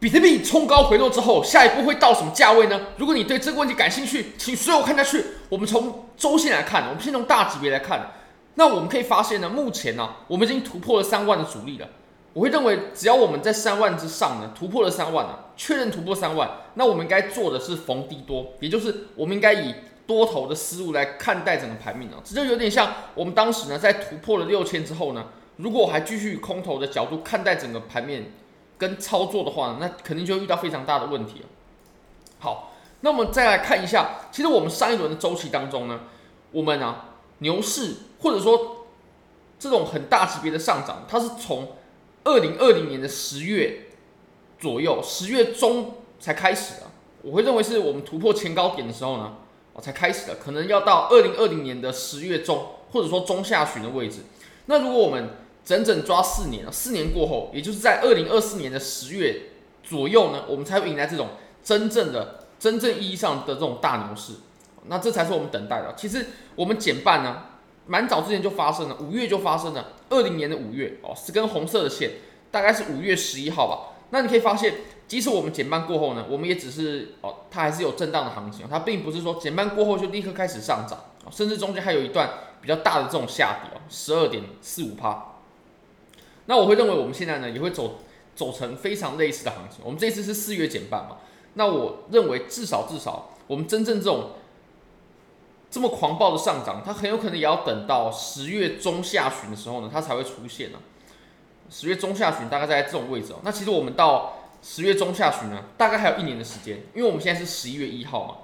比特币冲高回落之后，下一步会到什么价位呢？如果你对这个问题感兴趣，请随我看下去。我们从周线来看，我们先从大级别来看，那我们可以发现呢，目前呢、我们已经突破了三万的阻力了。我会认为，只要我们在三万之上呢，突破了三万啊，确认突破三万，那我们应该做的是逢低多，也就是我们应该以多头的思路来看待整个盘面啊。这就有点像我们当时呢，在突破了六千之后呢，如果我还继续空头的角度看待整个盘面。跟操作的话呢，那肯定就会遇到非常大的问题了。好，那我们再来看一下，其实我们上一轮的周期当中呢，我们啊牛市或者说这种很大级别的上涨，它是从二零二零年的十月左右，十月中才开始的。我会认为是我们突破前高点的时候呢，哦才开始的，可能要到二零二零年的十月中或者说中下旬的位置。那如果我们整整抓四年啊，四年过后，也就是在二零二四年的十月左右呢，我们才会迎来这种真正的、真正意义上的这种大牛市。那这才是我们等待的。其实我们减半呢，蛮早之前就发生了，五月就发生了，二零年的五月哦，是根红色的线，大概是五月十一号吧。那你可以发现，即使我们减半过后呢，我们也只是哦，它还是有震荡的行情，它并不是说减半过后就立刻开始上涨，甚至中间还有一段比较大的这种下跌哦，十二点四五趴。那我会认为我们现在呢也会走走成非常类似的行情。我们这次是四月减半嘛，那我认为至少至少我们真正这种这么狂暴的上涨，它很有可能也要等到十月中下旬的时候呢，它才会出现呢。十月中下旬大概在这种位置哦。那其实我们到十月中下旬呢，大概还有一年的时间，因为我们现在是十一月一号嘛。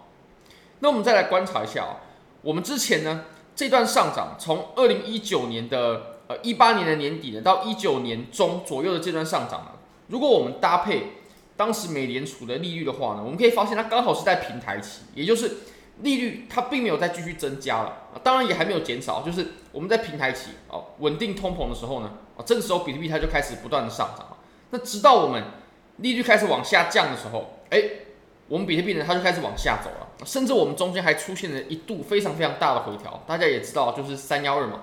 那我们再来观察一下啊，我们之前呢这段上涨从二零一九年的。呃，一八年的年底呢，到一九年中左右的这段上涨呢，如果我们搭配当时美联储的利率的话呢，我们可以发现它刚好是在平台期，也就是利率它并没有再继续增加了，当然也还没有减少，就是我们在平台期哦，稳定通膨的时候呢，啊，这个时候比特币它就开始不断的上涨了，那直到我们利率开始往下降的时候，哎，我们比特币呢它就开始往下走了，甚至我们中间还出现了一度非常非常大的回调，大家也知道就是三幺二嘛。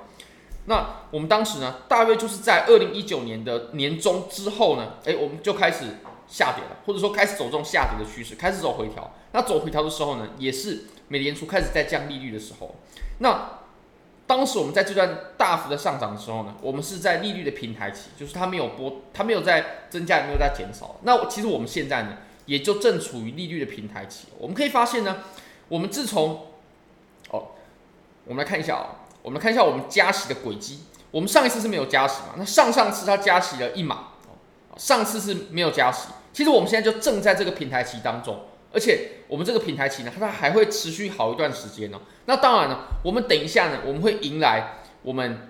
那我们当时呢，大约就是在二零一九年的年中之后呢，诶，我们就开始下跌了，或者说开始走这种下跌的趋势，开始走回调。那走回调的时候呢，也是美联储开始在降利率的时候。那当时我们在这段大幅的上涨的时候呢，我们是在利率的平台期，就是它没有波，它没有在增加，也没有在减少。那其实我们现在呢，也就正处于利率的平台期。我们可以发现呢，我们自从哦，我们来看一下啊、哦。我们看一下我们加息的轨迹。我们上一次是没有加息嘛？那上上次它加息了一码，上次是没有加息。其实我们现在就正在这个平台期当中，而且我们这个平台期呢，它还会持续好一段时间呢。那当然了，我们等一下呢，我们会迎来我们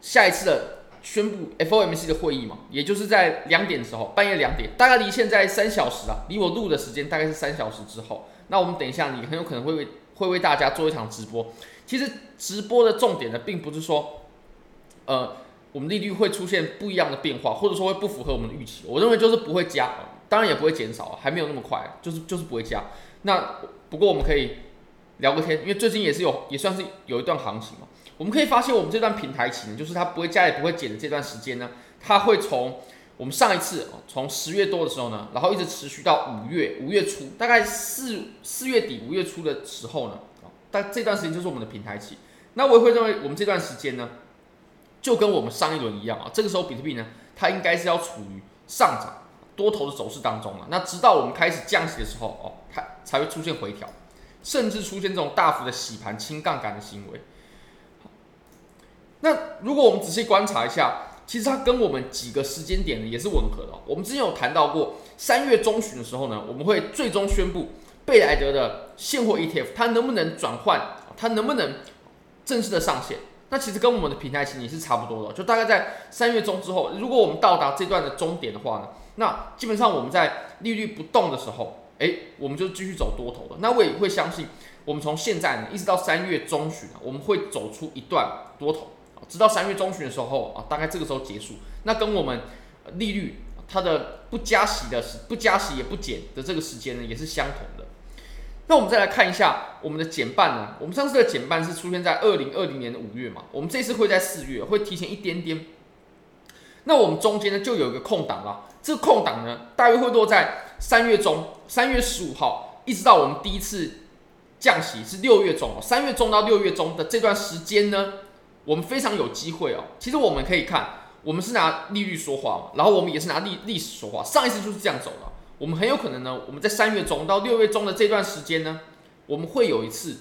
下一次的宣布 FOMC 的会议嘛，也就是在两点的时候，半夜两点，大概离现在三小时啊，离我录的时间大概是三小时之后。那我们等一下，你很有可能会会为大家做一场直播。其实直播的重点呢，并不是说，呃，我们利率会出现不一样的变化，或者说会不符合我们的预期。我认为就是不会加，当然也不会减少，还没有那么快，就是就是不会加。那不过我们可以聊个天，因为最近也是有也算是有一段行情嘛。我们可以发现，我们这段平台期，就是它不会加也不会减的这段时间呢，它会从我们上一次从十月多的时候呢，然后一直持续到五月五月初，大概四四月底五月初的时候呢。但这段时间就是我们的平台期，那我也会认为我们这段时间呢，就跟我们上一轮一样啊，这个时候比特币呢，它应该是要处于上涨多头的走势当中了。那直到我们开始降息的时候哦，它才会出现回调，甚至出现这种大幅的洗盘、轻杠杆的行为。那如果我们仔细观察一下，其实它跟我们几个时间点呢也是吻合的。我们之前有谈到过，三月中旬的时候呢，我们会最终宣布。贝莱德的现货 ETF，它能不能转换？它能不能正式的上线？那其实跟我们的平台期也是差不多的，就大概在三月中之后，如果我们到达这段的终点的话呢，那基本上我们在利率不动的时候，诶，我们就继续走多头的。那我也会相信，我们从现在呢一直到三月中旬，我们会走出一段多头，直到三月中旬的时候啊，大概这个时候结束。那跟我们利率它的不加息的不加息也不减的这个时间呢，也是相同的。那我们再来看一下我们的减半呢？我们上次的减半是出现在二零二零年的五月嘛？我们这次会在四月，会提前一点点。那我们中间呢就有一个空档了，这个空档呢大约会落在三月中，三月十五号一直到我们第一次降息是六月中，三月中到六月中的这段时间呢，我们非常有机会哦。其实我们可以看，我们是拿利率说话嘛，然后我们也是拿历历史说话，上一次就是这样走的。我们很有可能呢，我们在三月中到六月中的这段时间呢，我们会有一次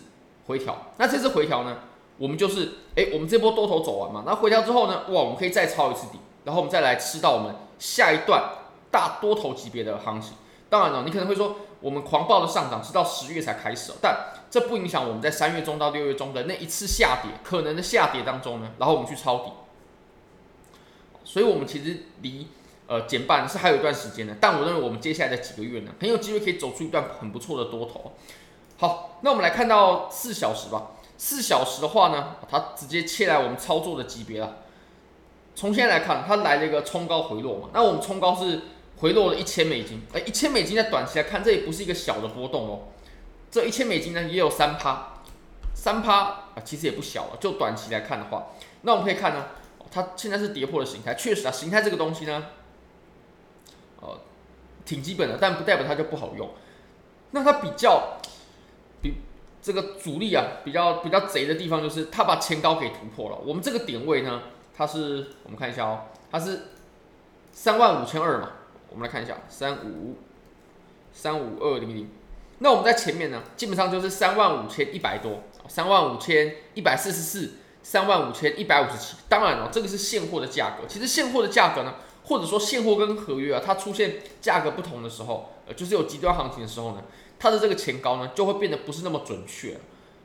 回调。那这次回调呢，我们就是，哎，我们这波多头走完嘛，那回调之后呢，哇，我们可以再抄一次底，然后我们再来吃到我们下一段大多头级别的行情。当然了，你可能会说，我们狂暴的上涨是到十月才开始，哦但这不影响我们在三月中到六月中的那一次下跌，可能的下跌当中呢，然后我们去抄底。所以，我们其实离。呃，减半是还有一段时间的，但我认为我们接下来的几个月呢，很有机会可以走出一段很不错的多头。好，那我们来看到四小时吧。四小时的话呢，它直接切来我们操作的级别了。从现在来看，它来了一个冲高回落嘛，那我们冲高是回落了一千美金，哎，一千美金在短期来看，这也不是一个小的波动哦。这一千美金呢，也有三趴，三趴啊，其实也不小了。就短期来看的话，那我们可以看呢，它现在是跌破了形态，确实啊，形态这个东西呢。呃，挺基本的，但不代表它就不好用。那它比较比这个主力啊，比较比较贼的地方就是它把前高给突破了。我们这个点位呢，它是我们看一下哦，它是三万五千二嘛。我们来看一下，三五三五二零零。那我们在前面呢，基本上就是三万五千一百多，三万五千一百四十四，三万五千一百五十七。当然，哦，这个是现货的价格。其实现货的价格呢。或者说现货跟合约啊，它出现价格不同的时候，呃，就是有极端行情的时候呢，它的这个前高呢就会变得不是那么准确。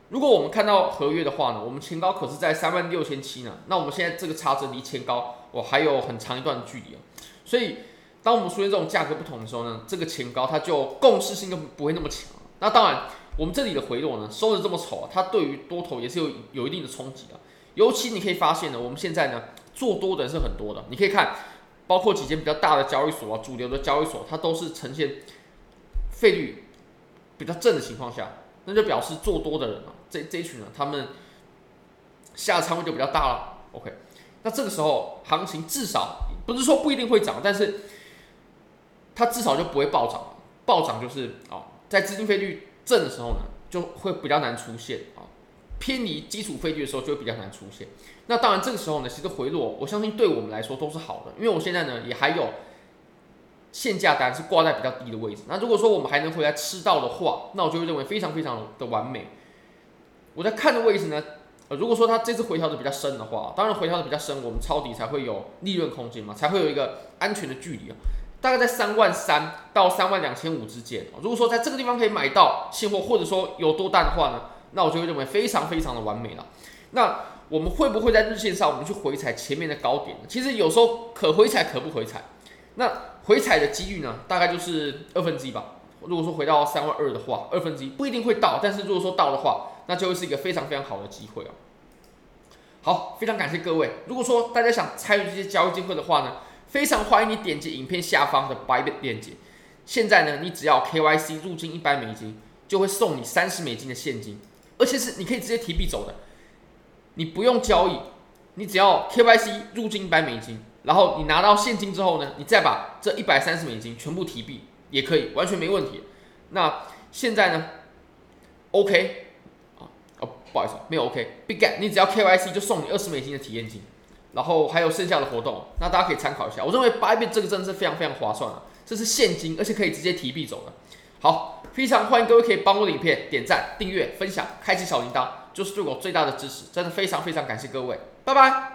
如果我们看到合约的话呢，我们前高可是在三万六千七呢，那我们现在这个差值离前高我还有很长一段距离啊。所以当我们出现这种价格不同的时候呢，这个前高它就共识性就不会那么强。那当然，我们这里的回落呢收的这么丑啊，它对于多头也是有有一定的冲击的。尤其你可以发现呢，我们现在呢做多的人是很多的，你可以看。包括几间比较大的交易所啊，主流的交易所，它都是呈现费率比较正的情况下，那就表示做多的人啊，这这一群人，他们下仓位就比较大了。OK，那这个时候行情至少不是说不一定会涨，但是它至少就不会暴涨。暴涨就是啊，在资金费率正的时候呢，就会比较难出现啊。偏离基础费率的时候就会比较难出现。那当然这个时候呢，其实回落，我相信对我们来说都是好的，因为我现在呢也还有限价单是挂在比较低的位置。那如果说我们还能回来吃到的话，那我就会认为非常非常的完美。我在看的位置呢，呃，如果说它这次回调的比较深的话，当然回调的比较深，我们抄底才会有利润空间嘛，才会有一个安全的距离啊，大概在三万三到三万两千五之间。如果说在这个地方可以买到现货，或者说有多单的话呢，那我就会认为非常非常的完美了。那我们会不会在日线上我们去回踩前面的高点呢？其实有时候可回踩可不回踩。那回踩的几率呢，大概就是二分之一吧。如果说回到三万二的话，二分之一不一定会到，但是如果说到的话，那就会是一个非常非常好的机会哦。好，非常感谢各位。如果说大家想参与这些交易机会的话呢，非常欢迎你点击影片下方的 Bybit 链接。现在呢，你只要 KYC 入金一百美金。就会送你三十美金的现金，而且是你可以直接提币走的，你不用交易，你只要 KYC 入金一百美金，然后你拿到现金之后呢，你再把这一百三十美金全部提币也可以，完全没问题。那现在呢？OK，啊哦，不好意思，没有 OK，Big Get，你只要 KYC 就送你二十美金的体验金，然后还有剩下的活动，那大家可以参考一下。我认为 Bybit 这个真的是非常非常划算啊，这是现金，而且可以直接提币走的。好，非常欢迎各位可以帮我影片点赞、订阅、分享、开启小铃铛，就是对我最大的支持。真的非常非常感谢各位，拜拜。